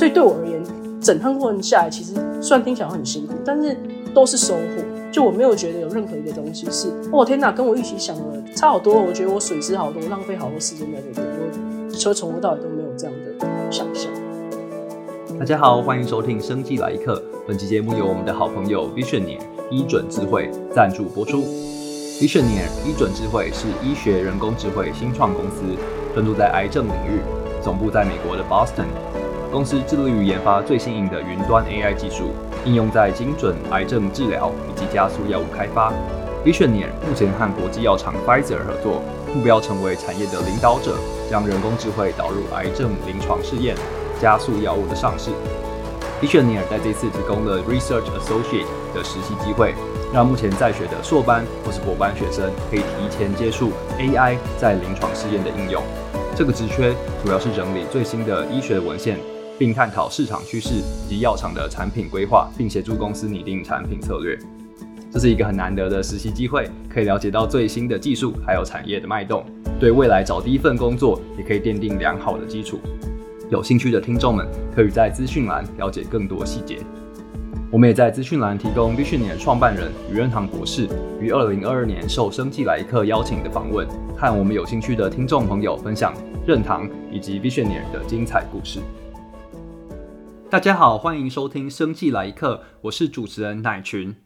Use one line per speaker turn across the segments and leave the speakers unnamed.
所以对我而言，整趟过程下来，其实虽然听起来很辛苦，但是都是收获。就我没有觉得有任何一个东西是，哦天哪，跟我预期想的差好多。我觉得我损失好多，浪费好多时间在这边。我车从头到尾都没有这样的想象。
大家好，欢迎收听《生计来一课》。本期节目由我们的好朋友 Visioneer 医准智慧赞助播出。Visioneer 医准智慧是医学人工智慧新创公司，专注在癌症领域，总部在美国的 Boston。公司致力于研发最新颖的云端 AI 技术，应用在精准癌症治疗以及加速药物开发。Visioneer 目前和国际药厂 Pfizer 合作，目标成为产业的领导者，将人工智慧导入癌症临床试验，加速药物的上市。Visioneer 在这次提供了 Research Associate 的实习机会，让目前在学的硕班或是博班学生可以提前接触 AI 在临床试验的应用。这个职缺主要是整理最新的医学文献。并探讨市场趋势及药厂的产品规划，并协助公司拟定产品策略。这是一个很难得的实习机会，可以了解到最新的技术，还有产业的脉动，对未来找第一份工作也可以奠定良好的基础。有兴趣的听众们，可以在资讯栏了解更多细节。我们也在资讯栏提供 Visioneer 创办人于任堂博士于二零二二年受生技来客邀请的访问，和我们有兴趣的听众朋友分享任堂以及 Visioneer 的精彩故事。大家好，欢迎收听《生计来一课》，我是主持人乃群，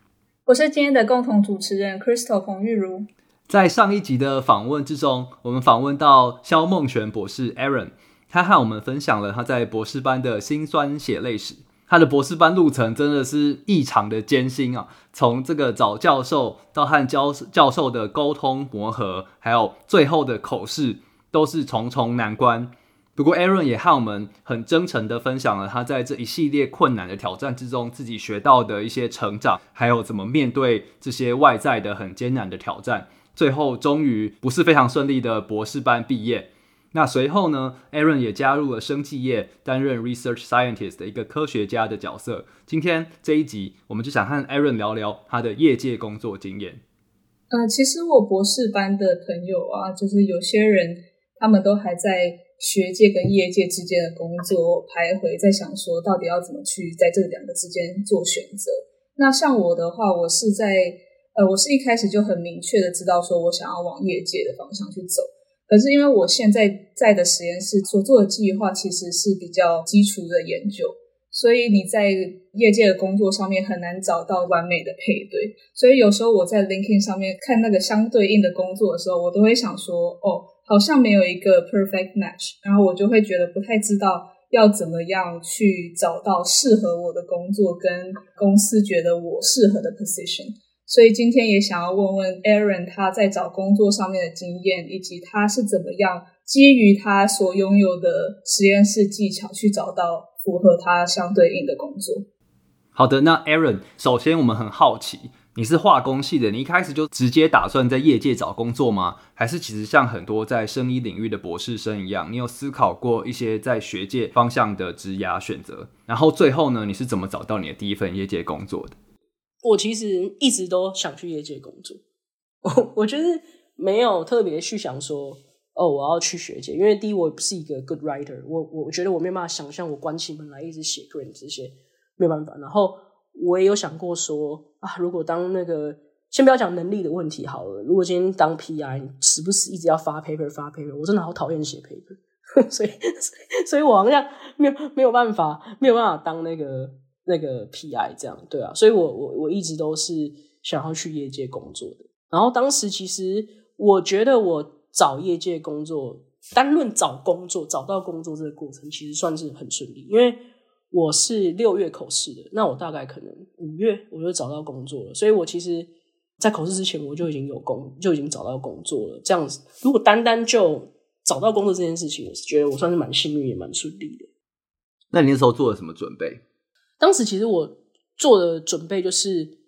我是今天的共同主持人 Crystal 彭玉如。
在上一集的访问之中，我们访问到肖梦璇博士 Aaron，他和我们分享了他在博士班的辛酸血泪史。他的博士班路程真的是异常的艰辛啊！从这个找教授到和教教授的沟通磨合，还有最后的口试，都是重重难关。不过，Aaron 也和我们很真诚地分享了他在这一系列困难的挑战之中自己学到的一些成长，还有怎么面对这些外在的很艰难的挑战。最后，终于不是非常顺利的博士班毕业。那随后呢，Aaron 也加入了生技业，担任 Research Scientist 的一个科学家的角色。今天这一集，我们就想和 Aaron 聊聊他的业界工作经验。
呃，其实我博士班的朋友啊，就是有些人他们都还在。学界跟业界之间的工作徘徊，在想说到底要怎么去在这两个之间做选择。那像我的话，我是在呃，我是一开始就很明确的知道说我想要往业界的方向去走。可是因为我现在在的实验室所做的计划其实是比较基础的研究，所以你在业界的工作上面很难找到完美的配对。所以有时候我在 LinkedIn 上面看那个相对应的工作的时候，我都会想说，哦。好像没有一个 perfect match，然后我就会觉得不太知道要怎么样去找到适合我的工作，跟公司觉得我适合的 position。所以今天也想要问问 Aaron，他在找工作上面的经验，以及他是怎么样基于他所拥有的实验室技巧去找到符合他相对应的工作。
好的，那 Aaron，首先我们很好奇。你是化工系的，你一开始就直接打算在业界找工作吗？还是其实像很多在生医领域的博士生一样，你有思考过一些在学界方向的职涯选择？然后最后呢，你是怎么找到你的第一份业界工作的？
我其实一直都想去业界工作，我我觉得没有特别去想说，哦，我要去学界，因为第一我不是一个 good writer，我我觉得我没办法想象我关起门来一直写 grant 这些，没办法。然后我也有想过说。啊，如果当那个，先不要讲能力的问题好了。如果今天当 PI，时不时一直要发 paper 发 paper，我真的好讨厌写 paper，所以，所以我好像没有没有办法，没有办法当那个那个 PI 这样，对啊。所以我我我一直都是想要去业界工作的。然后当时其实我觉得我找业界工作，单论找工作找到工作这个过程，其实算是很顺利，因为。我是六月口试的，那我大概可能五月我就找到工作了，所以我其实，在口试之前我就已经有工，就已经找到工作了。这样子，如果单单就找到工作这件事情，我是觉得我算是蛮幸运也蛮顺利的。
那你那时候做了什么准备？
当时其实我做的准备就是，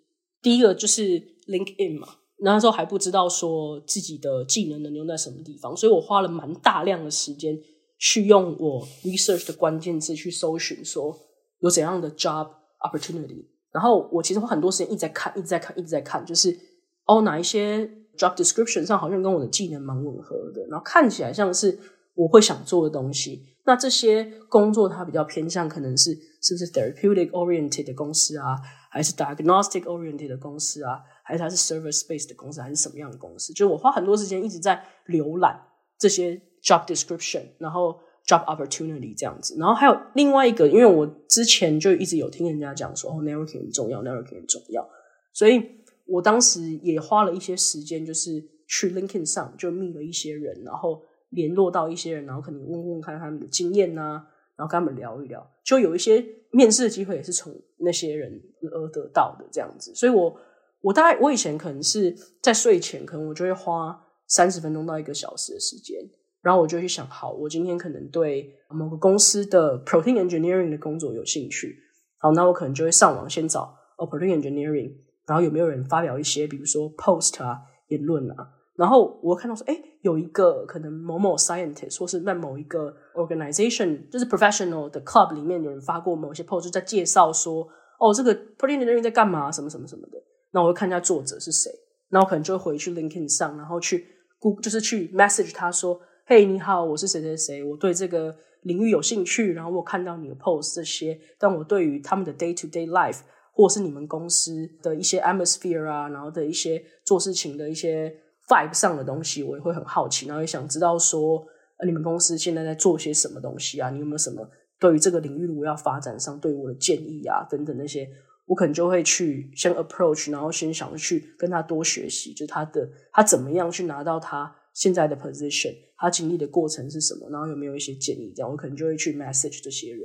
第一个就是 LinkedIn 嘛，那时候还不知道说自己的技能能用在什么地方，所以我花了蛮大量的时间。去用我 research 的关键字去搜寻，说有怎样的 job opportunity。然后我其实花很多时间一直在看，一直在看，一直在看，就是哦哪一些 job description 上好像跟我的技能蛮吻合的，然后看起来像是我会想做的东西。那这些工作它比较偏向可能是是不是 therapeutic oriented 的公司啊，还是 diagnostic oriented 的公司啊，还是它是 service based 的公司，还是什么样的公司？就是我花很多时间一直在浏览这些 job description，然后 job opportunity 这样子。然后还有另外一个，因为我之前就一直有听人家讲说，哦，networking 很重要，networking 很重要，所以我当时也花了一些时间，就是去 LinkedIn 上就觅了一些人，然后。联络到一些人，然后可能问问看他们的经验呐、啊，然后跟他们聊一聊，就有一些面试的机会也是从那些人而得到的这样子。所以，我我大概我以前可能是在睡前，可能我就会花三十分钟到一个小时的时间，然后我就去想，好，我今天可能对某个公司的 protein engineering 的工作有兴趣，好，那我可能就会上网先找 protein engineering，然后有没有人发表一些，比如说 post 啊、言论啊。然后我看到说，哎，有一个可能某某 scientist，或是在某一个 organization，就是 professional 的 club 里面有人发过某些 post，在介绍说，哦，这个 protein engineering 在干嘛，什么什么什么的。那我会看一下作者是谁，然后可能就会回去 LinkedIn 上，然后去 Google，就是去 message 他说，嘿，你好，我是谁谁谁，我对这个领域有兴趣，然后我看到你的 post 这些，但我对于他们的 day to day life，或是你们公司的一些 atmosphere 啊，然后的一些做事情的一些。vibe 上的东西，我也会很好奇，然后也想知道说，你们公司现在在做些什么东西啊？你有没有什么对于这个领域如果要发展上对于我的建议啊？等等那些，我可能就会去先 approach，然后先想去跟他多学习，就他的他怎么样去拿到他现在的 position，他经历的过程是什么，然后有没有一些建议？这样我可能就会去 message 这些人。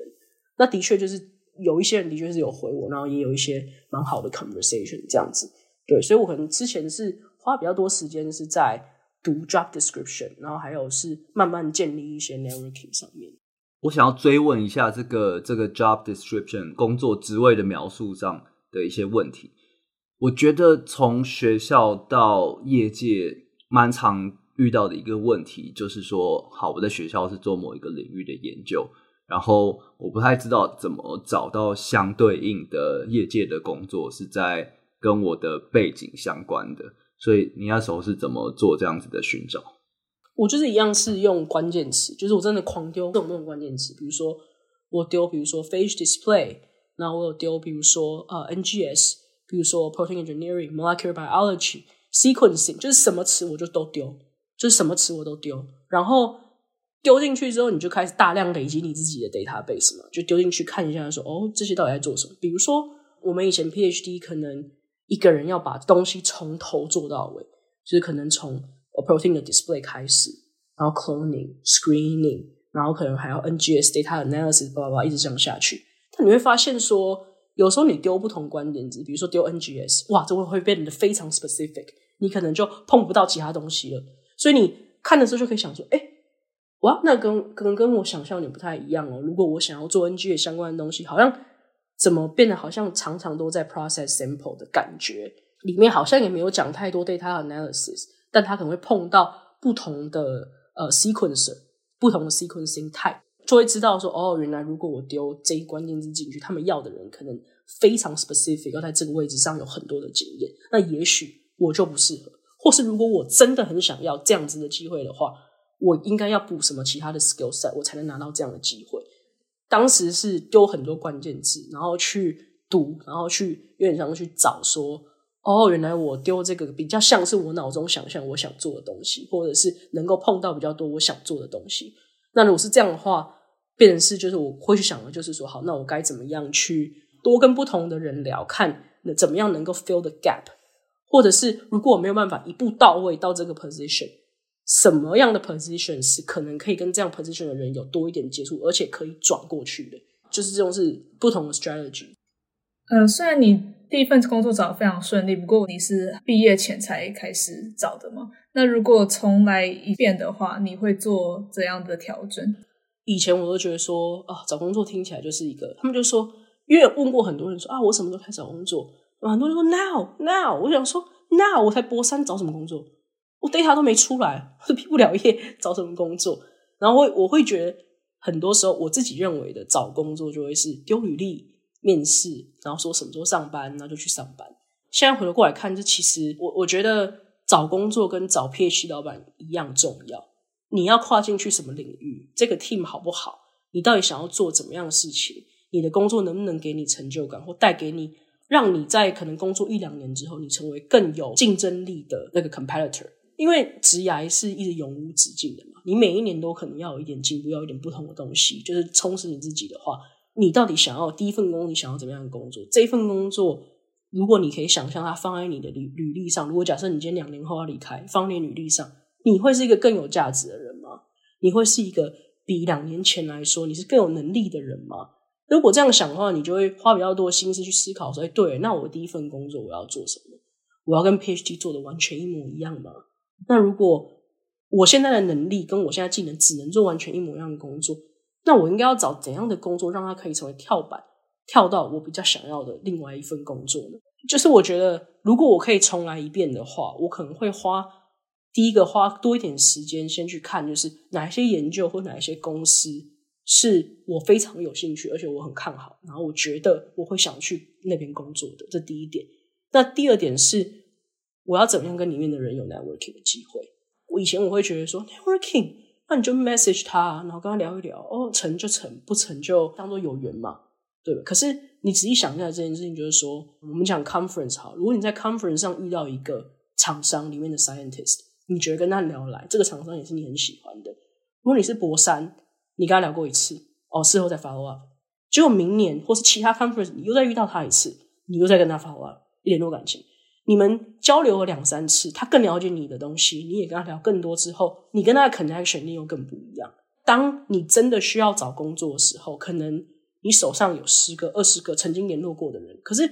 那的确就是有一些人的确是有回我，然后也有一些蛮好的 conversation 这样子。对，所以我可能之前是。花比较多时间是在读 job description，然后还有是慢慢建立一些 networking 上面。
我想要追问一下这个这个 job description 工作职位的描述上的一些问题。我觉得从学校到业界，蛮常遇到的一个问题就是说，好，我在学校是做某一个领域的研究，然后我不太知道怎么找到相对应的业界的工作是在跟我的背景相关的。所以你那时候是怎么做这样子的寻找？
我就是一样是用关键词，就是我真的狂丢各种各种关键词，比如说我丢，比如说 phage display，那我有丢，比如说呃 NGS，比如说 protein engineering、molecular biology、sequencing，就是什么词我就都丢，就是什么词我都丢。然后丢进去之后，你就开始大量累积你自己的 database 嘛，就丢进去看一下说，哦这些到底在做什么？比如说我们以前 PhD 可能。一个人要把东西从头做到尾，就是可能从 protein 的 display 开始，然后 cloning、screening，然后可能还要 NGS data analysis，叭叭叭，一直这样下去。但你会发现说，有时候你丢不同观点，比如说丢 NGS，哇，这会会变得非常 specific，你可能就碰不到其他东西了。所以你看的时候就可以想说，哎，哇，那跟可能跟我想象有点不太一样哦。如果我想要做 NG 的相关的东西，好像。怎么变得好像常常都在 process sample 的感觉？里面好像也没有讲太多 data analysis，但他可能会碰到不同的呃 sequencer，不同的 sequencing type，就会知道说哦，原来如果我丢这一关键字进去，他们要的人可能非常 specific，要在这个位置上有很多的经验，那也许我就不适合，或是如果我真的很想要这样子的机会的话，我应该要补什么其他的 skill set，我才能拿到这样的机会。当时是丢很多关键字，然后去读，然后去有点像去找说，哦，原来我丢这个比较像是我脑中想象我想做的东西，或者是能够碰到比较多我想做的东西。那如果是这样的话，变成是就是我会去想的就是说，好，那我该怎么样去多跟不同的人聊，看怎么样能够 fill the gap，或者是如果我没有办法一步到位到这个 position。什么样的 position 是可能可以跟这样 position 的人有多一点接触，而且可以转过去的，就是这种是不同的 strategy。
呃，虽然你第一份工作找的非常顺利，不过你是毕业前才开始找的嘛？那如果重来一遍的话，你会做怎样的调整？
以前我都觉得说啊，找工作听起来就是一个，他们就说，因为问过很多人说啊，我什么时候开始找工作？很多人说 now now，我想说 now，我才博三，找什么工作？我 data 都没出来，我毕不了业，找什么工作？然后我我会觉得，很多时候我自己认为的找工作就会是丢履历、面试，然后说什么时候上班，然后就去上班。现在回头过来看，这其实我我觉得找工作跟找 P H 老板一样重要。你要跨进去什么领域，这个 team 好不好？你到底想要做怎么样的事情？你的工作能不能给你成就感，或带给你，让你在可能工作一两年之后，你成为更有竞争力的那个 competitor？因为职涯是一直永无止境的嘛，你每一年都可能要有一点进步，要有一点不同的东西，就是充实你自己的话，你到底想要第一份工，你想要怎么样的工作？这一份工作，如果你可以想象它放在你的履履历上，如果假设你今天两年后要离开，放在你履历上，你会是一个更有价值的人吗？你会是一个比两年前来说你是更有能力的人吗？如果这样想的话，你就会花比较多心思去思考说，哎，对，那我第一份工作我要做什么？我要跟 PhD 做的完全一模一样吗？那如果我现在的能力跟我现在技能只能做完全一模一样的工作，那我应该要找怎样的工作让它可以成为跳板，跳到我比较想要的另外一份工作呢？就是我觉得，如果我可以重来一遍的话，我可能会花第一个花多一点时间先去看，就是哪一些研究或哪一些公司是我非常有兴趣，而且我很看好，然后我觉得我会想去那边工作的。这第一点。那第二点是。我要怎么样跟里面的人有 networking 的机会？我以前我会觉得说 networking，那你就 message 他，然后跟他聊一聊，哦，成就成，不成就当做有缘嘛，对吧？可是你仔细想一下这件事情，就是说，我们讲 conference 好，如果你在 conference 上遇到一个厂商里面的 scientist，你觉得跟他聊来，这个厂商也是你很喜欢的。如果你是博山，你跟他聊过一次，哦，事后再 follow up，结果明年或是其他 conference 你又再遇到他一次，你又再跟他 follow up，联络感情。你们交流了两三次，他更了解你的东西，你也跟他聊更多之后，你跟他的 connection 又更不一样。当你真的需要找工作的时候，可能你手上有十个、二十个曾经联络过的人，可是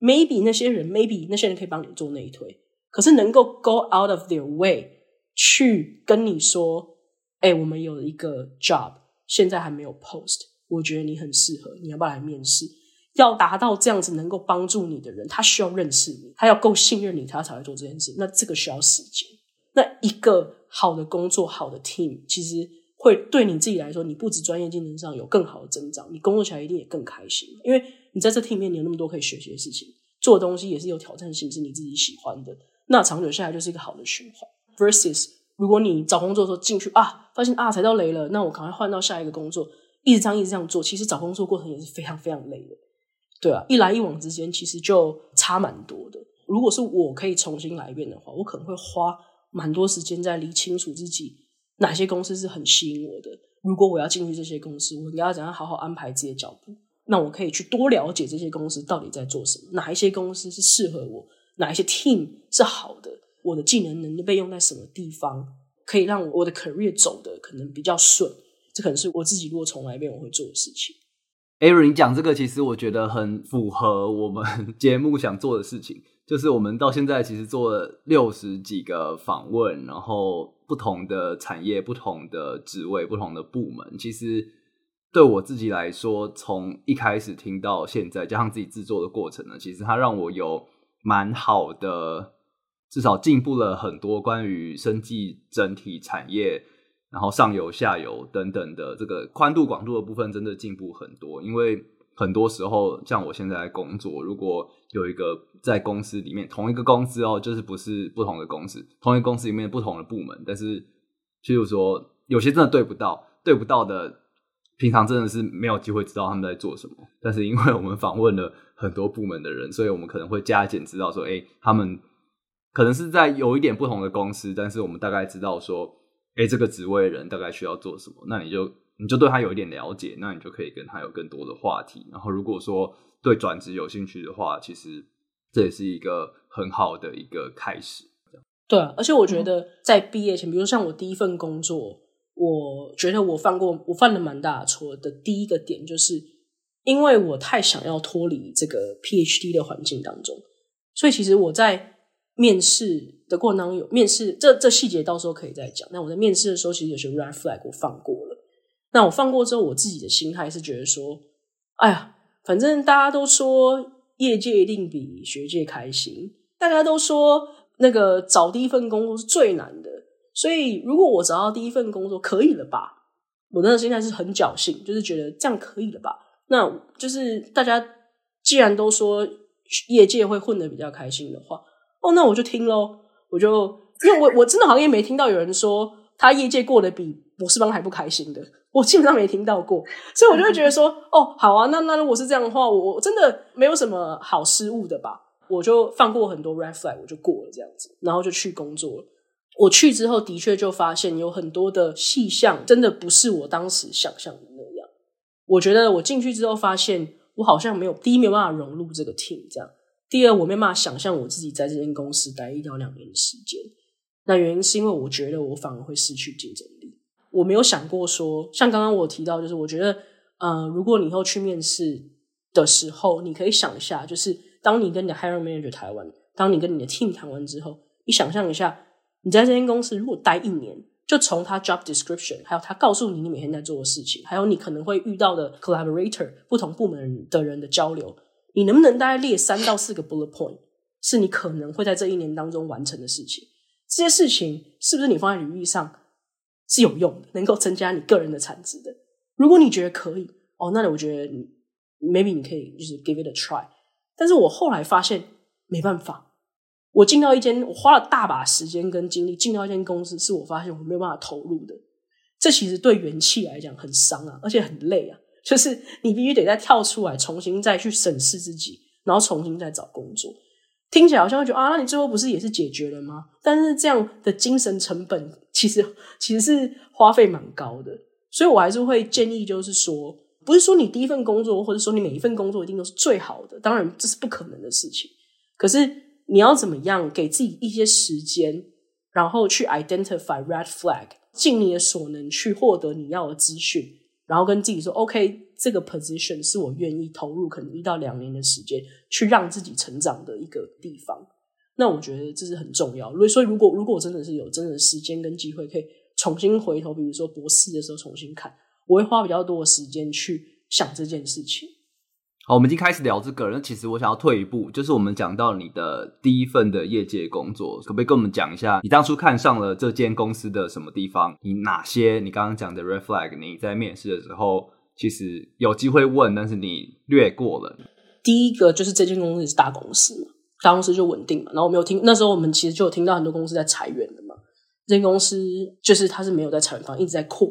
maybe 那些人，maybe 那些人可以帮你做内推，可是能够 go out of their way 去跟你说，哎、我们有一个 job，现在还没有 post，我觉得你很适合，你要不要来面试？要达到这样子能够帮助你的人，他需要认识你，他要够信任你，他才会做这件事。那这个需要时间。那一个好的工作，好的 team，其实会对你自己来说，你不止专业技能上有更好的增长，你工作起来一定也更开心，因为你在这 team 里面你有那么多可以学习的事情，做的东西也是有挑战性，是你自己喜欢的。那长久下来就是一个好的循环。Versus 如果你找工作的时候进去啊，发现啊踩到雷了，那我赶快换到下一个工作，一直这样一直这样做，其实找工作过程也是非常非常累的。对啊，一来一往之间其实就差蛮多的。如果是我可以重新来一遍的话，我可能会花蛮多时间在理清楚自己哪些公司是很吸引我的。如果我要进去这些公司，我应该要怎样好好安排自己的脚步？那我可以去多了解这些公司到底在做什么，哪一些公司是适合我，哪一些 team 是好的，我的技能能被用在什么地方，可以让我的 career 走的可能比较顺。这可能是我自己如果重来一遍我会做的事情。
Aaron，你讲这个其实我觉得很符合我们 节目想做的事情，就是我们到现在其实做了六十几个访问，然后不同的产业、不同的职位、不同的部门，其实对我自己来说，从一开始听到现在，加上自己制作的过程呢，其实它让我有蛮好的，至少进步了很多关于生技整体产业。然后上游、下游等等的这个宽度、广度的部分，真的进步很多。因为很多时候，像我现在工作，如果有一个在公司里面同一个公司哦，就是不是不同的公司，同一个公司里面不同的部门，但是，譬如说有些真的对不到，对不到的，平常真的是没有机会知道他们在做什么。但是因为我们访问了很多部门的人，所以我们可能会加减知道说，哎，他们可能是在有一点不同的公司，但是我们大概知道说。哎，这个职位的人大概需要做什么？那你就你就对他有一点了解，那你就可以跟他有更多的话题。然后，如果说对转职有兴趣的话，其实这也是一个很好的一个开始。
对啊，而且我觉得在毕业前，比如像我第一份工作，我觉得我犯过我犯了蛮大的错的。第一个点就是因为我太想要脱离这个 PhD 的环境当中，所以其实我在。面试的过程当中有面试，这这细节到时候可以再讲。那我在面试的时候，其实有些 red flag 我放过了。那我放过之后，我自己的心态是觉得说，哎呀，反正大家都说业界一定比学界开心，大家都说那个找第一份工作是最难的，所以如果我找到第一份工作，可以了吧？我那个心态是很侥幸，就是觉得这样可以了吧？那就是大家既然都说业界会混得比较开心的话。哦，那我就听喽，我就因为我我真的好像也没听到有人说他业界过得比博士班还不开心的，我基本上没听到过，所以我就会觉得说，哦，好啊，那那如果是这样的话，我我真的没有什么好失误的吧，我就放过很多 red flag，我就过了这样子，然后就去工作了。我去之后，的确就发现有很多的细项，真的不是我当时想象的那样。我觉得我进去之后，发现我好像没有，第一没有办法融入这个 team，这样；第二，我没办法想象我自己在这间公司待一到两年的时间。那原因是因为我觉得我反而会失去竞争力。我没有想过说，像刚刚我提到，就是我觉得，呃，如果你以后去面试的时候，你可以想一下，就是当你跟你的 hiring manager 谈完，当你跟你的 team 谈完之后，你想象一下，你在这间公司如果待一年，就从他 job description，还有他告诉你你每天在做的事情，还有你可能会遇到的 collaborator 不同部门的人的交流，你能不能大概列三到四个 bullet point，是你可能会在这一年当中完成的事情？这些事情是不是你放在履历上是有用的，能够增加你个人的产值的？如果你觉得可以，哦，那我觉得你 maybe 你可以就是 give it a try。但是我后来发现没办法，我进到一间，我花了大把时间跟精力进到一间公司，是我发现我没有办法投入的。这其实对元气来讲很伤啊，而且很累啊。就是你必须得再跳出来，重新再去审视自己，然后重新再找工作。听起来好像会觉得啊，那你最后不是也是解决了吗？但是这样的精神成本其实其实是花费蛮高的，所以我还是会建议，就是说，不是说你第一份工作或者说你每一份工作一定都是最好的，当然这是不可能的事情。可是你要怎么样给自己一些时间，然后去 identify red flag，尽你的所能去获得你要的资讯，然后跟自己说 OK。这个 position 是我愿意投入可能一到两年的时间去让自己成长的一个地方，那我觉得这是很重要。所以，如果如果我真的是有真的时间跟机会，可以重新回头，比如说博士的时候重新看，我会花比较多的时间去想这件事情。
好，我们已经开始聊这个了。那其实我想要退一步，就是我们讲到你的第一份的业界工作，可不可以跟我们讲一下，你当初看上了这间公司的什么地方？你哪些你刚刚讲的 red flag，你在面试的时候？其实有机会问，但是你略过了。
第一个就是这间公司是大公司嘛，大公司就稳定嘛。然后我没有听，那时候我们其实就有听到很多公司在裁员的嘛。这间公司就是它是没有在裁员方，一直在扩，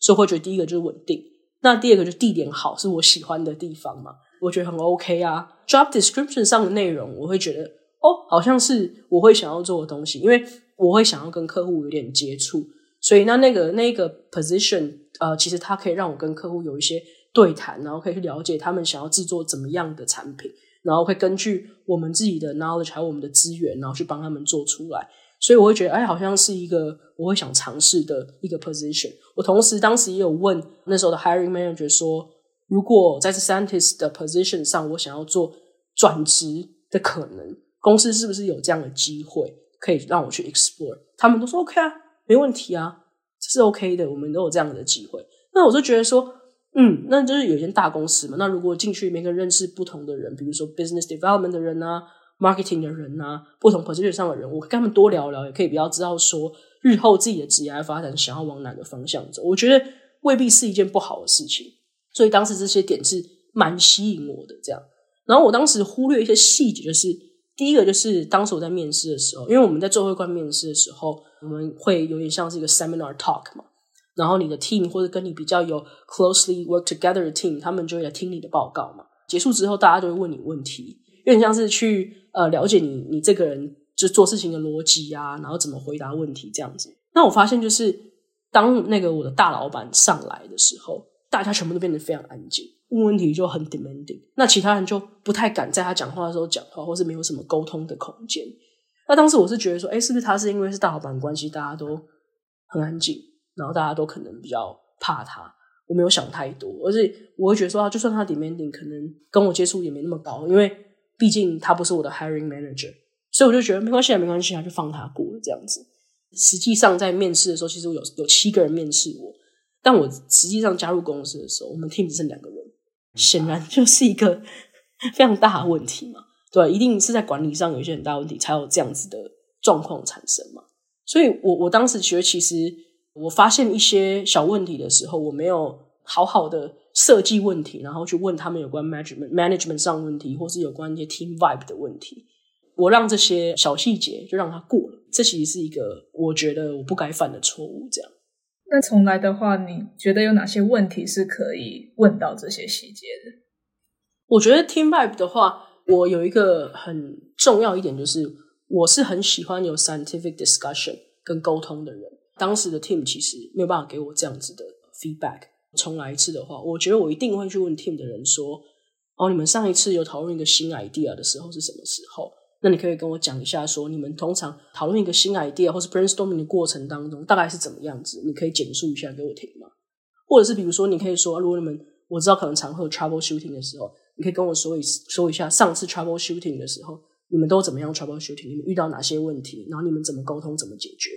所以会觉得第一个就是稳定。那第二个就是地点好，是我喜欢的地方嘛，我觉得很 OK 啊。Job description 上的内容，我会觉得哦，好像是我会想要做的东西，因为我会想要跟客户有点接触，所以那那个那个 position。呃，其实它可以让我跟客户有一些对谈，然后可以去了解他们想要制作怎么样的产品，然后会根据我们自己的 knowledge 还有我们的资源，然后去帮他们做出来。所以我会觉得，哎，好像是一个我会想尝试的一个 position。我同时当时也有问那时候的 hiring manager 说，如果在 scientist 的 position 上，我想要做转职的可能，公司是不是有这样的机会可以让我去 explore？他们都说 OK 啊，没问题啊。是 OK 的，我们都有这样的机会。那我就觉得说，嗯，那就是有一间大公司嘛。那如果进去里面跟认识不同的人，比如说 business development 的人啊，marketing 的人啊，不同 position 上的人，我跟他们多聊聊，也可以比较知道说日后自己的职业发展想要往哪个方向走。我觉得未必是一件不好的事情。所以当时这些点是蛮吸引我的。这样，然后我当时忽略一些细节，就是第一个就是当时我在面试的时候，因为我们在最后一关面试的时候。我们会有点像是一个 seminar talk 嘛，然后你的 team 或者跟你比较有 closely work together 的 team，他们就会来听你的报告嘛。结束之后，大家就会问你问题，有点像是去呃了解你你这个人就做事情的逻辑啊，然后怎么回答问题这样子。那我发现就是当那个我的大老板上来的时候，大家全部都变得非常安静，问问题就很 demanding，那其他人就不太敢在他讲话的时候讲话，或是没有什么沟通的空间。那当时我是觉得说，哎，是不是他是因为是大老板关系，大家都很安静，然后大家都可能比较怕他。我没有想太多，而且我会觉得说，就算他 demanding，可能跟我接触也没那么高，因为毕竟他不是我的 hiring manager，所以我就觉得没关系啊，没关系啊，就放他过了这样子。实际上在面试的时候，其实我有有七个人面试我，但我实际上加入公司的时候，我们 team 只剩两个人，显然就是一个 非常大的问题嘛。对，一定是在管理上有一些很大问题，才有这样子的状况产生嘛。所以我我当时觉得，其实我发现一些小问题的时候，我没有好好的设计问题，然后去问他们有关 management management 上问题，或是有关一些 team vibe 的问题。我让这些小细节就让它过了，这其实是一个我觉得我不该犯的错误。这样。
那从来的话，你觉得有哪些问题是可以问到这些细节的？
我觉得 team vibe 的话，我有一个很重要一点，就是我是很喜欢有 scientific discussion 跟沟通的人。当时的 team 其实没有办法给我这样子的 feedback。重来一次的话，我觉得我一定会去问 team 的人说：“哦，你们上一次有讨论一个新 idea 的时候是什么时候？那你可以跟我讲一下，说你们通常讨论一个新 idea 或是 brainstorming 的过程当中大概是怎么样子？你可以简述一下给我听吗？或者是比如说，你可以说，如果你们我知道可能常会有 trouble shooting 的时候，你可以跟我说一说一下上次 trouble shooting 的时候，你们都怎么样 trouble shooting？你们遇到哪些问题？然后你们怎么沟通？怎么解决？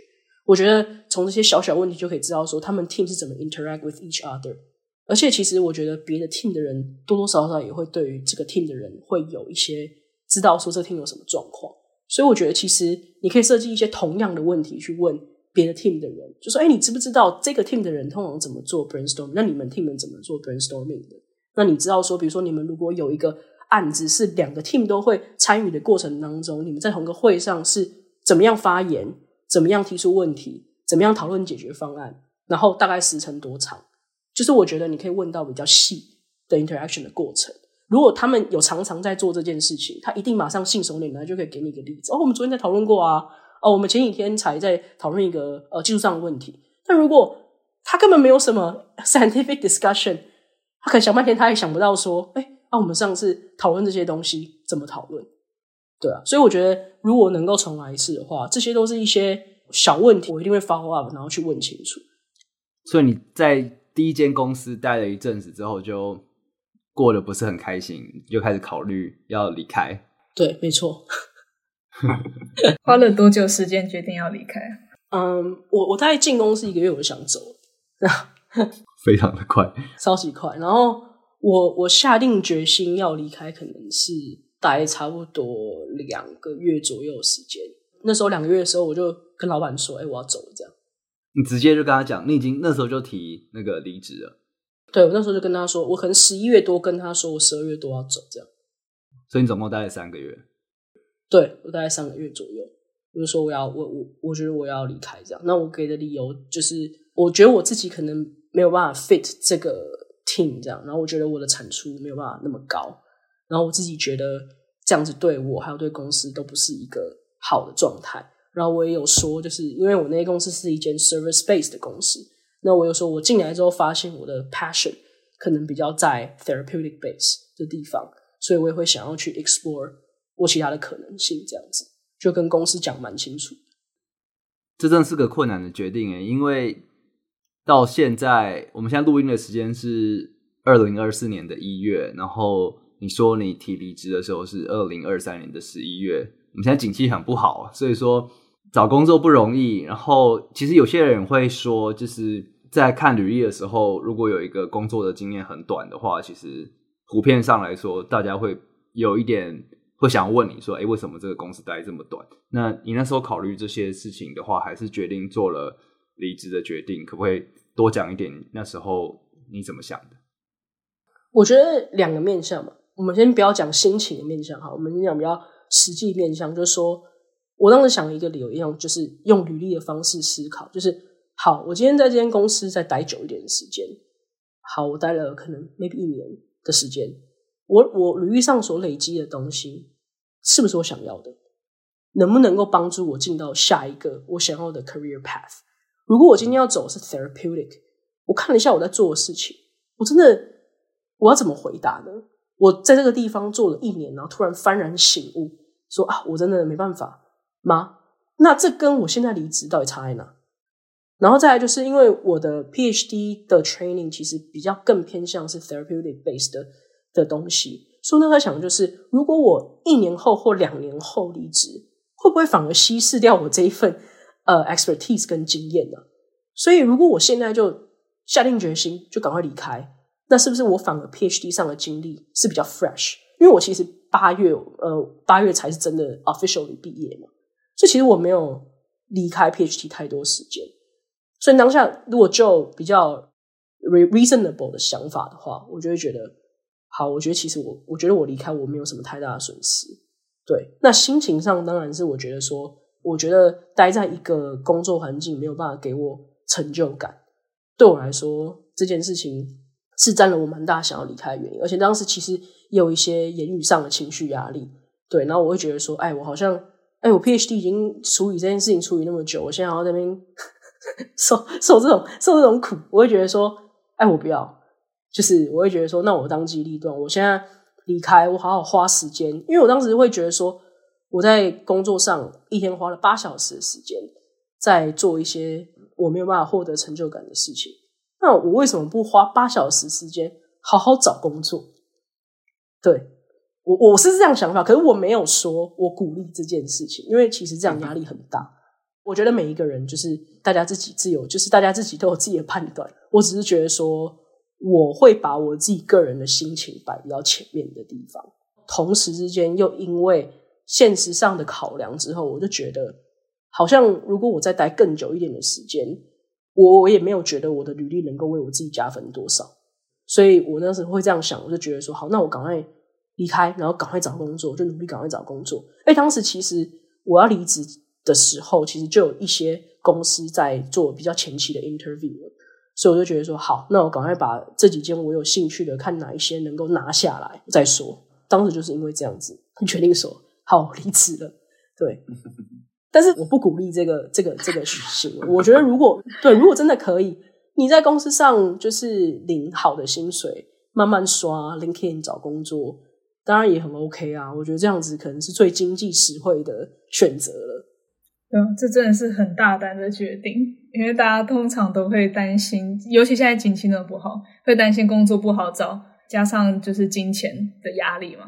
我觉得从这些小小问题就可以知道说他们 team 是怎么 interact with each other。而且其实我觉得别的 team 的人多多少少也会对于这个 team 的人会有一些知道说这个 team 有什么状况，所以我觉得其实你可以设计一些同样的问题去问别的 team 的人，就说：“哎，你知不知道这个 team 的人通常怎么做 brainstorm？那你们 team 人怎么做 brainstorming 的？那你知道说，比如说你们如果有一个案子是两个 team 都会参与的过程当中，你们在同一个会上是怎么样发言，怎么样提出问题，怎么样讨论解决方案，然后大概时程多长？”就是我觉得你可以问到比较细的 interaction 的过程。如果他们有常常在做这件事情，他一定马上信手拈来就可以给你一个例子。哦，我们昨天在讨论过啊。哦，我们前几天才在讨论一个呃技术上的问题。但如果他根本没有什么 scientific discussion，他可能想半天他也想不到说，哎，那、我们上次讨论这些东西怎么讨论？对啊，所以我觉得如果能够重来一次的话，这些都是一些小问题，我一定会 follow up，然后去问清楚。
所以你在。第一间公司待了一阵子之后，就过得不是很开心，就开始考虑要离开。
对，没错。
花了多久时间决定要离开？
嗯，我我大概进公司一个月，我就想走，
非常的快，
超级快。然后我我下定决心要离开，可能是待差不多两个月左右时间。那时候两个月的时候，我就跟老板说：“哎，我要走了。”这样。
你直接就跟他讲，你已经那时候就提那个离职了。
对，我那时候就跟他说，我可能十一月多跟他说，我十二月多要走，这样。
所以你总共待了三个月。
对，我大概三个月左右，我就说我要我我我觉得我要离开这样。那我给的理由就是，我觉得我自己可能没有办法 fit 这个 team 这样，然后我觉得我的产出没有办法那么高，然后我自己觉得这样子对我还有对公司都不是一个好的状态。然后我也有说，就是因为我那些公司是一间 service base 的公司，那我有说，我进来之后发现我的 passion 可能比较在 therapeutic base 的地方，所以我也会想要去 explore 我其他的可能性，这样子就跟公司讲蛮清楚。
这真是个困难的决定诶，因为到现在，我们现在录音的时间是二零二四年的一月，然后你说你提离职的时候是二零二三年的十一月。我们现在景气很不好，所以说找工作不容易。然后其实有些人会说，就是在看履历的时候，如果有一个工作的经验很短的话，其实普遍上来说，大家会有一点会想问你说：“诶，为什么这个公司待这么短？”那你那时候考虑这些事情的话，还是决定做了离职的决定？可不可以多讲一点？那时候你怎么想的？
我觉得两个面向嘛，我们先不要讲心情的面向哈，我们先讲比较。实际面向就是说，我当时想了一个理由，一样就是用履历的方式思考，就是好，我今天在这间公司再待久一点的时间，好，我待了可能 maybe 一年的时间，我我履历上所累积的东西是不是我想要的？能不能够帮助我进到下一个我想要的 career path？如果我今天要走是 therapeutic，我看了一下我在做的事情，我真的我要怎么回答呢？我在这个地方做了一年，然后突然幡然醒悟，说啊，我真的没办法吗？那这跟我现在离职到底差在哪？然后再来就是因为我的 PhD 的 training 其实比较更偏向是 therapeutic based 的的东西，所以那在想的就是，如果我一年后或两年后离职，会不会反而稀释掉我这一份呃 expertise 跟经验呢？所以如果我现在就下定决心，就赶快离开。那是不是我反而 PhD 上的经历是比较 fresh？因为我其实八月呃八月才是真的 officially 毕业嘛，所以其实我没有离开 PhD 太多时间。所以当下如果就比较 reasonable 的想法的话，我就会觉得好。我觉得其实我我觉得我离开我没有什么太大的损失。对，那心情上当然是我觉得说我觉得待在一个工作环境没有办法给我成就感，对我来说这件事情是占了我蛮大想要离开的原因。而且当时其实有一些言语上的情绪压力，对，然后我会觉得说，哎，我好像，哎，我 PhD 已经处理这件事情处理那么久，我现在好像在那边 受受这种受这种苦，我会觉得说，哎，我不要，就是我会觉得说，那我当机立断，我现在离开，我好好花时间，因为我当时会觉得说。我在工作上一天花了八小时的时间，在做一些我没有办法获得成就感的事情。那我为什么不花八小时时间好好找工作？对，我我是这样想法，可是我没有说我鼓励这件事情，因为其实这样压力很大。我觉得每一个人就是大家自己自由，就是大家自己都有自己的判断。我只是觉得说，我会把我自己个人的心情摆比较前面的地方，同时之间又因为。现实上的考量之后，我就觉得好像如果我再待更久一点的时间，我我也没有觉得我的履历能够为我自己加分多少，所以我那时候会这样想，我就觉得说好，那我赶快离开，然后赶快找工作，就努力赶快找工作。哎，当时其实我要离职的时候，其实就有一些公司在做比较前期的 interview，所以我就觉得说好，那我赶快把这几间我有兴趣的，看哪一些能够拿下来再说。当时就是因为这样子，决定说。好，离职了，对，但是我不鼓励这个这个这个行为。我觉得如果对，如果真的可以，你在公司上就是领好的薪水，慢慢刷 LinkedIn 找工作，当然也很 OK 啊。我觉得这样子可能是最经济实惠的选择了。
嗯，这真的是很大胆的决定，因为大家通常都会担心，尤其现在景气那么不好，会担心工作不好找，加上就是金钱的压力嘛，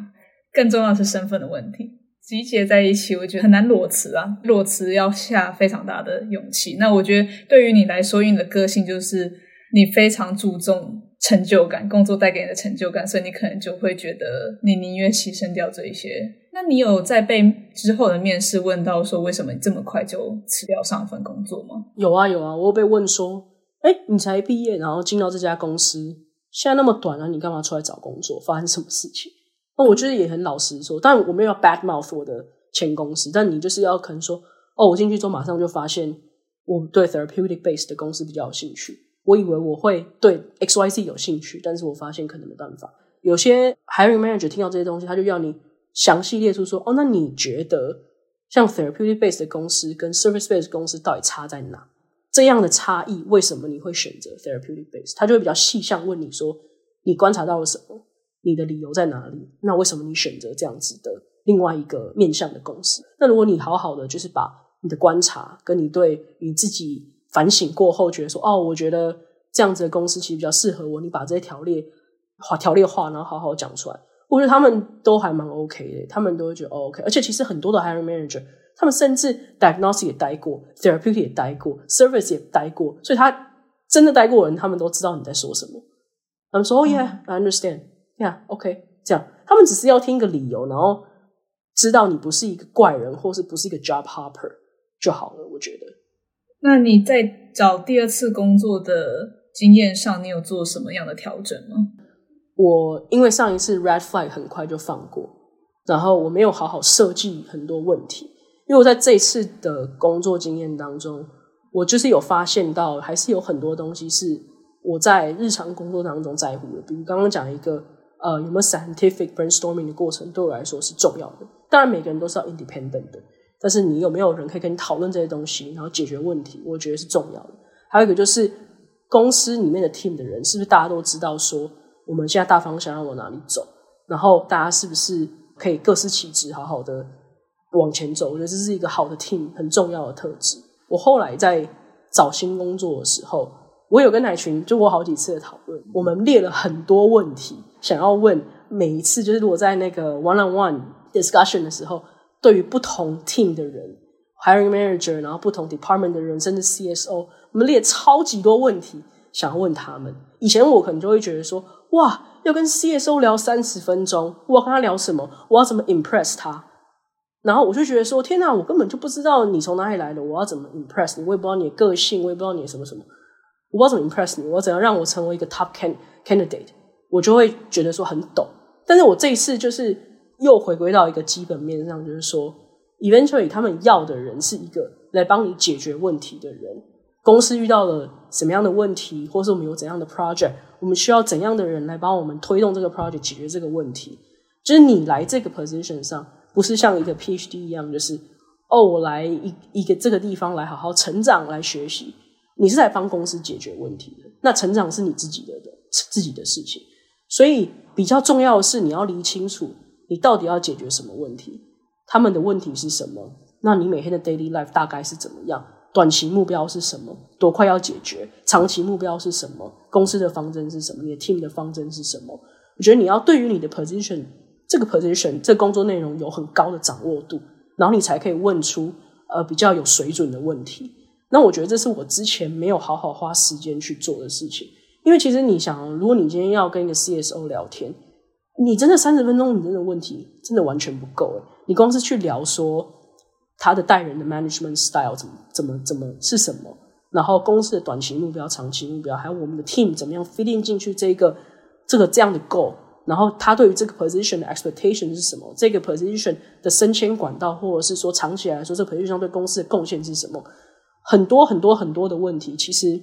更重要是身份的问题。集结在一起，我觉得很难裸辞啊！裸辞要下非常大的勇气。那我觉得对于你来说，你的个性就是你非常注重成就感，工作带给你的成就感，所以你可能就会觉得你宁愿牺牲掉这一些。那你有在被之后的面试问到说，为什么你这么快就辞掉上一份工作吗？
有啊有啊，我有被问说，哎，你才毕业，然后进到这家公司，现在那么短了，你干嘛出来找工作？发生什么事情？那我觉得也很老实说，但我没有 bad mouth 我的前公司，但你就是要可能说，哦，我进去之后马上就发现我对 therapeutic base 的公司比较有兴趣。我以为我会对 X Y Z 有兴趣，但是我发现可能没办法。有些 hiring manager 听到这些东西，他就要你详细列出说，哦，那你觉得像 therapeutic base 的公司跟 service base 公司到底差在哪？这样的差异为什么你会选择 therapeutic base？他就会比较细项问你说，你观察到了什么？你的理由在哪里？那为什么你选择这样子的另外一个面向的公司？那如果你好好的就是把你的观察跟你对你自己反省过后，觉得说哦，我觉得这样子的公司其实比较适合我，你把这些条例化条例化，然后好好讲出来，我觉得他们都还蛮 OK 的，他们都会觉得 OK。而且其实很多的 hiring manager，他们甚至 diagnostic 也待过，therapeutic 也待过，service 也待过，所以他真的待过的人，他们都知道你在说什么。他们说哦，yeah，I understand，Yeah，OK，这样他们只是要听一个理由，然后知道你不是一个怪人，或是不是一个 job hopper 就好了。我觉得。
那你在找第二次工作的经验上，你有做什么样的调整吗？
我因为上一次 red flag 很快就放过，然后我没有好好设计很多问题，因为我在这次的工作经验当中，我就是有发现到，还是有很多东西是我在日常工作当中在乎的，比如刚刚讲一个。呃，有没有 scientific brainstorming 的过程对我来说是重要的。当然，每个人都是要 independent 的，但是你有没有人可以跟你讨论这些东西，然后解决问题，我觉得是重要的。还有一个就是公司里面的 team 的人，是不是大家都知道说我们现在大方向要往哪里走，然后大家是不是可以各司其职，好好的往前走？我觉得这是一个好的 team 很重要的特质。我后来在找新工作的时候，我有跟乃群做过好几次的讨论，我们列了很多问题。想要问每一次，就是如果在那个 one-on-one discussion 的时候，对于不同 team 的人，hiring manager，然后不同 department 的人，甚至 CSO，我们列超级多问题想要问他们。以前我可能就会觉得说，哇，要跟 CSO 聊三十分钟，我要跟他聊什么？我要怎么 impress 他？然后我就觉得说，天哪，我根本就不知道你从哪里来的，我要怎么 impress 你？我也不知道你的个性，我也不知道你的什么什么，我不知道怎么 impress 你，我要怎样让我成为一个 top can candidate？我就会觉得说很懂，但是我这一次就是又回归到一个基本面上，就是说 eventually 他们要的人是一个来帮你解决问题的人。公司遇到了什么样的问题，或是我们有怎样的 project，我们需要怎样的人来帮我们推动这个 project 解决这个问题。就是你来这个 position 上，不是像一个 PhD 一样，就是哦，我来一一个这个地方来好好成长来学习。你是来帮公司解决问题的，那成长是你自己的的自己的事情。所以比较重要的是，你要理清楚你到底要解决什么问题，他们的问题是什么，那你每天的 daily life 大概是怎么样？短期目标是什么？多快要解决？长期目标是什么？公司的方针是什么？你的 team 的方针是什么？我觉得你要对于你的 position 这个 position 这工作内容有很高的掌握度，然后你才可以问出呃比较有水准的问题。那我觉得这是我之前没有好好花时间去做的事情。因为其实你想，如果你今天要跟一个 CSO 聊天，你真的三十分钟，你真的问题真的完全不够诶。你光是去聊说。他的带人的 management style 怎么怎么怎么是什么？然后公司的短期目标、长期目标，还有我们的 team 怎么样 fitting 进去这个这个这样的 goal？然后他对于这个 position 的 expectation 是什么？这个 position 的升迁管道，或者是说长期来说，这个 position 对公司的贡献是什么？很多很多很多的问题，其实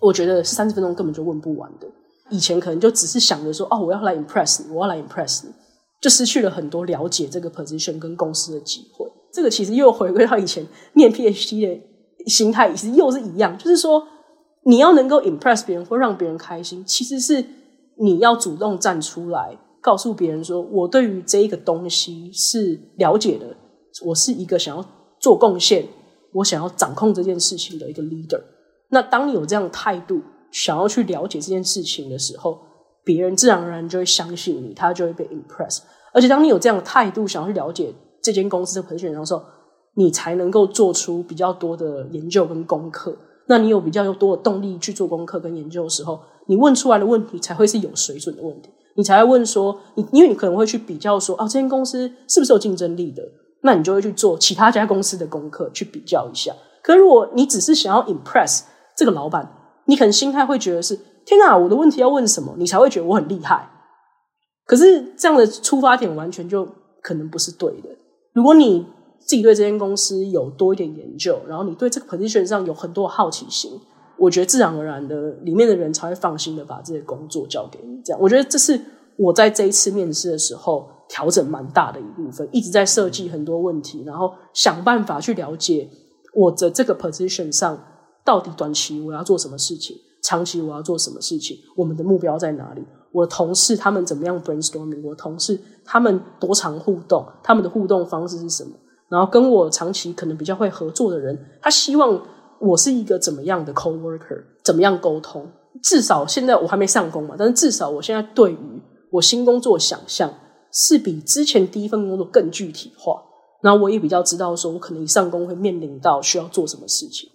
我觉得三十分钟根本就问不完的。以前可能就只是想着说，哦，我要来 impress 你，我要来 impress 你，就失去了很多了解这个 position 跟公司的机会。这个其实又回归到以前念 PhD 的心态，其实又是一样，就是说你要能够 impress 别人或让别人开心，其实是你要主动站出来，告诉别人说，我对于这一个东西是了解的，我是一个想要做贡献，我想要掌控这件事情的一个 leader。那当你有这样的态度，想要去了解这件事情的时候，别人自然而然就会相信你，他就会被 impress。而且当你有这样的态度，想要去了解。这间公司的培训的时候，你才能够做出比较多的研究跟功课。那你有比较多的动力去做功课跟研究的时候，你问出来的问题才会是有水准的问题。你才会问说，你因为你可能会去比较说，啊，这间公司是不是有竞争力的？那你就会去做其他家公司的功课去比较一下。可如果你只是想要 impress 这个老板，你可能心态会觉得是，天哪，我的问题要问什么？你才会觉得我很厉害。可是这样的出发点完全就可能不是对的。如果你自己对这间公司有多一点研究，然后你对这个 position 上有很多好奇心，我觉得自然而然的，里面的人才会放心的把这些工作交给你。这样，我觉得这是我在这一次面试的时候调整蛮大的一部分，一直在设计很多问题，然后想办法去了解我的这个 position 上到底短期我要做什么事情，长期我要做什么事情，我们的目标在哪里。我的同事他们怎么样 brainstorming？我的同事他们多长互动？他们的互动方式是什么？然后跟我长期可能比较会合作的人，他希望我是一个怎么样的 coworker？怎么样沟通？至少现在我还没上工嘛，但是至少我现在对于我新工作想象是比之前第一份工作更具体化。然后我也比较知道说，我可能一上工会面临到需要做什么事情。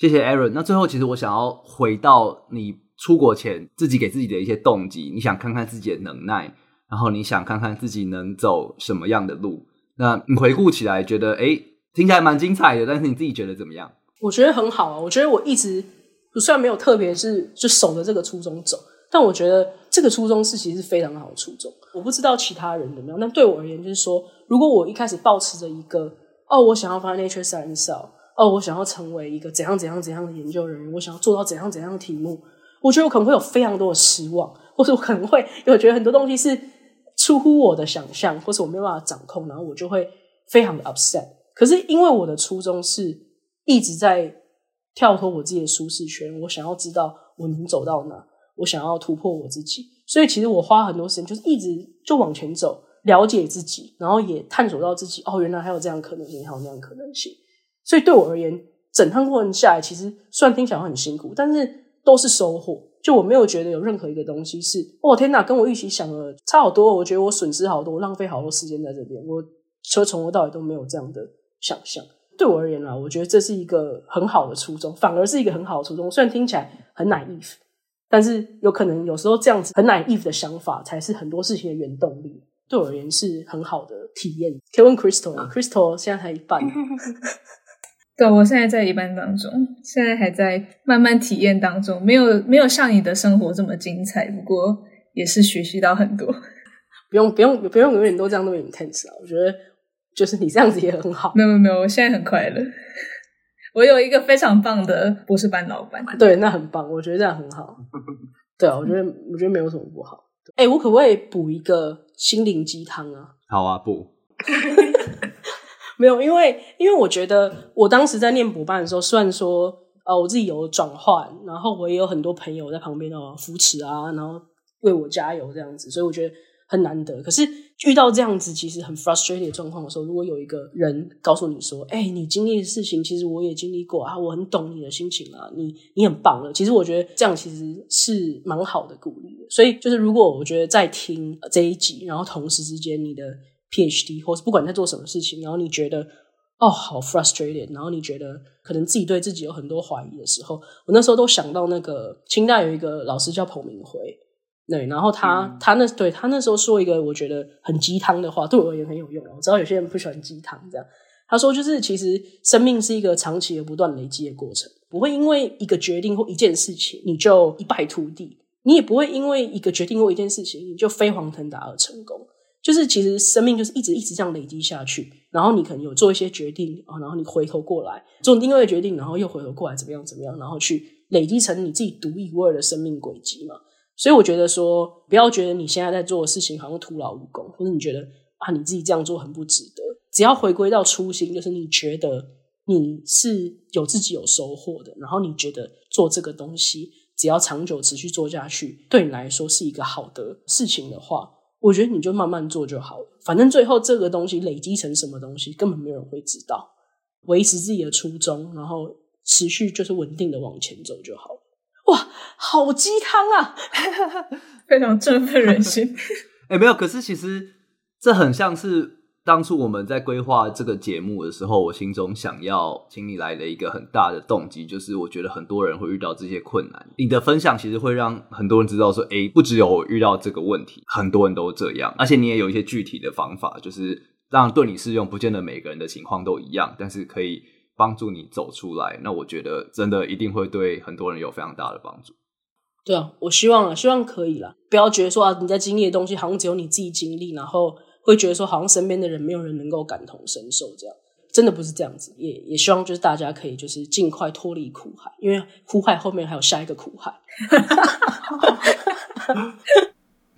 谢谢 Aaron。那最后，其实我想要回到你。出国前自己给自己的一些动机，你想看看自己的能耐，然后你想看看自己能走什么样的路。那你回顾起来觉得，诶，听起来蛮精彩的，但是你自己觉得怎么样？
我觉得很好啊。我觉得我一直虽然没有特别是就守着这个初衷走，但我觉得这个初衷是其实是非常好的初衷。我不知道其他人怎么样，但对我而言就是说，如果我一开始抱持着一个哦，我想要发 Nature Science，哦，我想要成为一个怎样怎样怎样的研究人员，我想要做到怎样怎样的题目。我觉得我可能会有非常多的失望，或者我可能会有觉得很多东西是出乎我的想象，或是我没有办法掌控，然后我就会非常的 upset。可是因为我的初衷是一直在跳脱我自己的舒适圈，我想要知道我能走到哪，我想要突破我自己，所以其实我花很多时间就是一直就往前走，了解自己，然后也探索到自己。哦，原来还有这样可能性，还有那样可能性。所以对我而言，整趟过程下来，其实虽然听起来很辛苦，但是。都是收获，就我没有觉得有任何一个东西是，哦天哪，跟我预期想的差好多，我觉得我损失好多，我浪费好多时间在这边，我车从头到尾都没有这样的想象。对我而言啦，我觉得这是一个很好的初衷，反而是一个很好的初衷。虽然听起来很 naive，但是有可能有时候这样子很 naive 的想法，才是很多事情的原动力。对我而言是很好的体验。可以问 Crystal，Crystal 现在才一半。
对，我现在在一半当中，现在还在慢慢体验当中，没有没有像你的生活这么精彩，不过也是学习到很多。
不用不用不用永远都这样那么 intense 啊！我觉得就是你这样子也很好。
没有没有没有，我现在很快乐。我有一个非常棒的博士班老板，
对，那很棒，我觉得这样很好。对啊，我觉得我觉得没有什么不好。哎、欸，我可不可以补一个心灵鸡汤啊？
好啊，补。
没有，因为因为我觉得我当时在念博班的时候，虽然说呃我自己有转换，然后我也有很多朋友在旁边哦扶持啊，然后为我加油这样子，所以我觉得。很难得，可是遇到这样子其实很 frustrated 的状况的时候，如果有一个人告诉你说：“哎、你经历的事情，其实我也经历过啊，我很懂你的心情啊，你你很棒了。”其实我觉得这样其实是蛮好的鼓励。所以就是如果我觉得在听这一集，然后同时之间你的 PhD 或是不管在做什么事情，然后你觉得哦好 frustrated，然后你觉得可能自己对自己有很多怀疑的时候，我那时候都想到那个清大有一个老师叫彭明辉。对，然后他、嗯、他那对他那时候说一个我觉得很鸡汤的话，对我而言很有用。我知道有些人不喜欢鸡汤，这样他说就是其实生命是一个长期而不断累积的过程，不会因为一个决定或一件事情你就一败涂地，你也不会因为一个决定或一件事情你就飞黄腾达而成功。就是其实生命就是一直一直这样累积下去，然后你可能有做一些决定啊，然后你回头过来做另外一个决定，然后又回头过来怎么样怎么样，然后去累积成你自己独一无二的生命轨迹嘛。所以我觉得说，不要觉得你现在在做的事情好像徒劳无功，或者你觉得啊你自己这样做很不值得。只要回归到初心，就是你觉得你是有自己有收获的，然后你觉得做这个东西，只要长久持续做下去，对你来说是一个好的事情的话，我觉得你就慢慢做就好了。反正最后这个东西累积成什么东西，根本没有人会知道。维持自己的初衷，然后持续就是稳定的往前走就好了。哇，好鸡汤啊！
非常振奋人心。
哎、欸，没有，可是其实这很像是当初我们在规划这个节目的时候，我心中想要请你来的一个很大的动机，就是我觉得很多人会遇到这些困难。你的分享其实会让很多人知道说，哎、欸，不只有我遇到这个问题，很多人都这样，而且你也有一些具体的方法，就是让对你适用，不见得每个人的情况都一样，但是可以。帮助你走出来，那我觉得真的一定会对很多人有非常大的帮助。
对啊，我希望啊，希望可以啦。不要觉得说啊，你在经历的东西好像只有你自己经历，然后会觉得说好像身边的人没有人能够感同身受，这样真的不是这样子。也也希望就是大家可以就是尽快脱离苦海，因为苦海后面还有下一个苦海。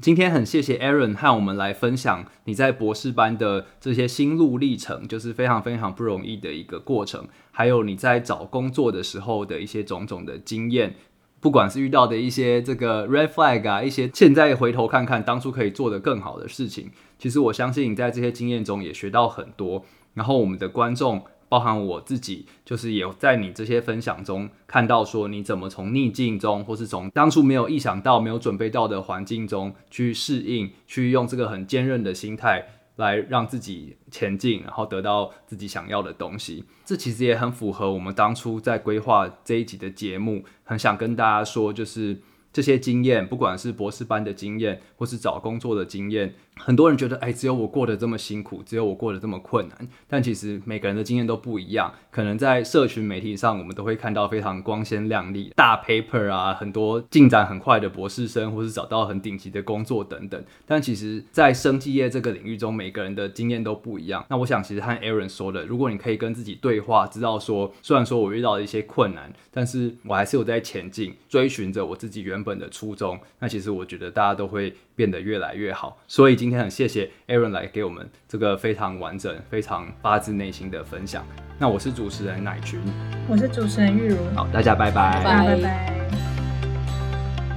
今天很谢谢 Aaron 和我们来分享你在博士班的这些心路历程，就是非常非常不容易的一个过程，还有你在找工作的时候的一些种种的经验，不管是遇到的一些这个 red flag 啊，一些现在回头看看当初可以做的更好的事情，其实我相信在这些经验中也学到很多，然后我们的观众。包含我自己，就是也在你这些分享中看到说，你怎么从逆境中，或是从当初没有意想到、没有准备到的环境中去适应，去用这个很坚韧的心态来让自己前进，然后得到自己想要的东西。这其实也很符合我们当初在规划这一集的节目，很想跟大家说，就是。这些经验，不管是博士班的经验，或是找工作的经验，很多人觉得，哎，只有我过得这么辛苦，只有我过得这么困难。但其实每个人的经验都不一样。可能在社群媒体上，我们都会看到非常光鲜亮丽、大 paper 啊，很多进展很快的博士生，或是找到很顶级的工作等等。但其实，在生技业这个领域中，每个人的经验都不一样。那我想，其实和 Aaron 说的，如果你可以跟自己对话，知道说，虽然说我遇到了一些困难，但是我还是有在前进，追寻着我自己原本的初衷，那其实我觉得大家都会变得越来越好。所以今天很谢谢 Aaron 来给我们这个非常完整、非常发自内心的分享。那我是主持人乃群，
我是主持人玉如。
好，大家拜拜，
拜拜。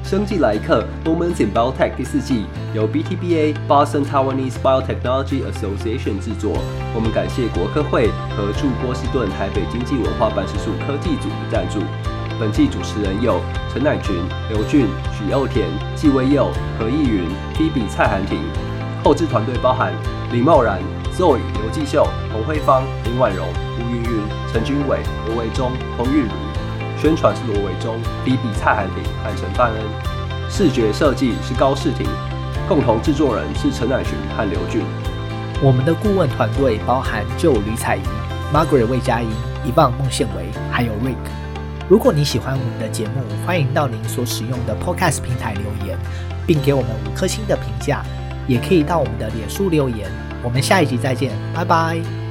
生技来一课 Moments in Biotech 第四季由 BTBA Boston Taiwanese Biotechnology Association 制作。我们感谢国科会和驻波士顿台北经济文化办事处科技组的赞助。本季主持人有陈乃群、刘俊、许佑田、纪威佑、何义云、Phoebe 蔡涵婷。后制团队包含李茂然、Zoe、刘继秀、洪慧芳、林婉容、吴云云、陈君伟、罗维忠、彭玉如。宣传是罗维忠、Phoebe 蔡涵婷和陈范恩。视觉设计是高世廷。共同制作人是陈乃群和刘俊。
我们的顾问团队包含就吕彩仪、Margaret 魏佳音、一棒孟宪维，还有 Rick。如果你喜欢我们的节目，欢迎到您所使用的 Podcast 平台留言，并给我们五颗星的评价。也可以到我们的脸书留言。我们下一集再见，拜拜。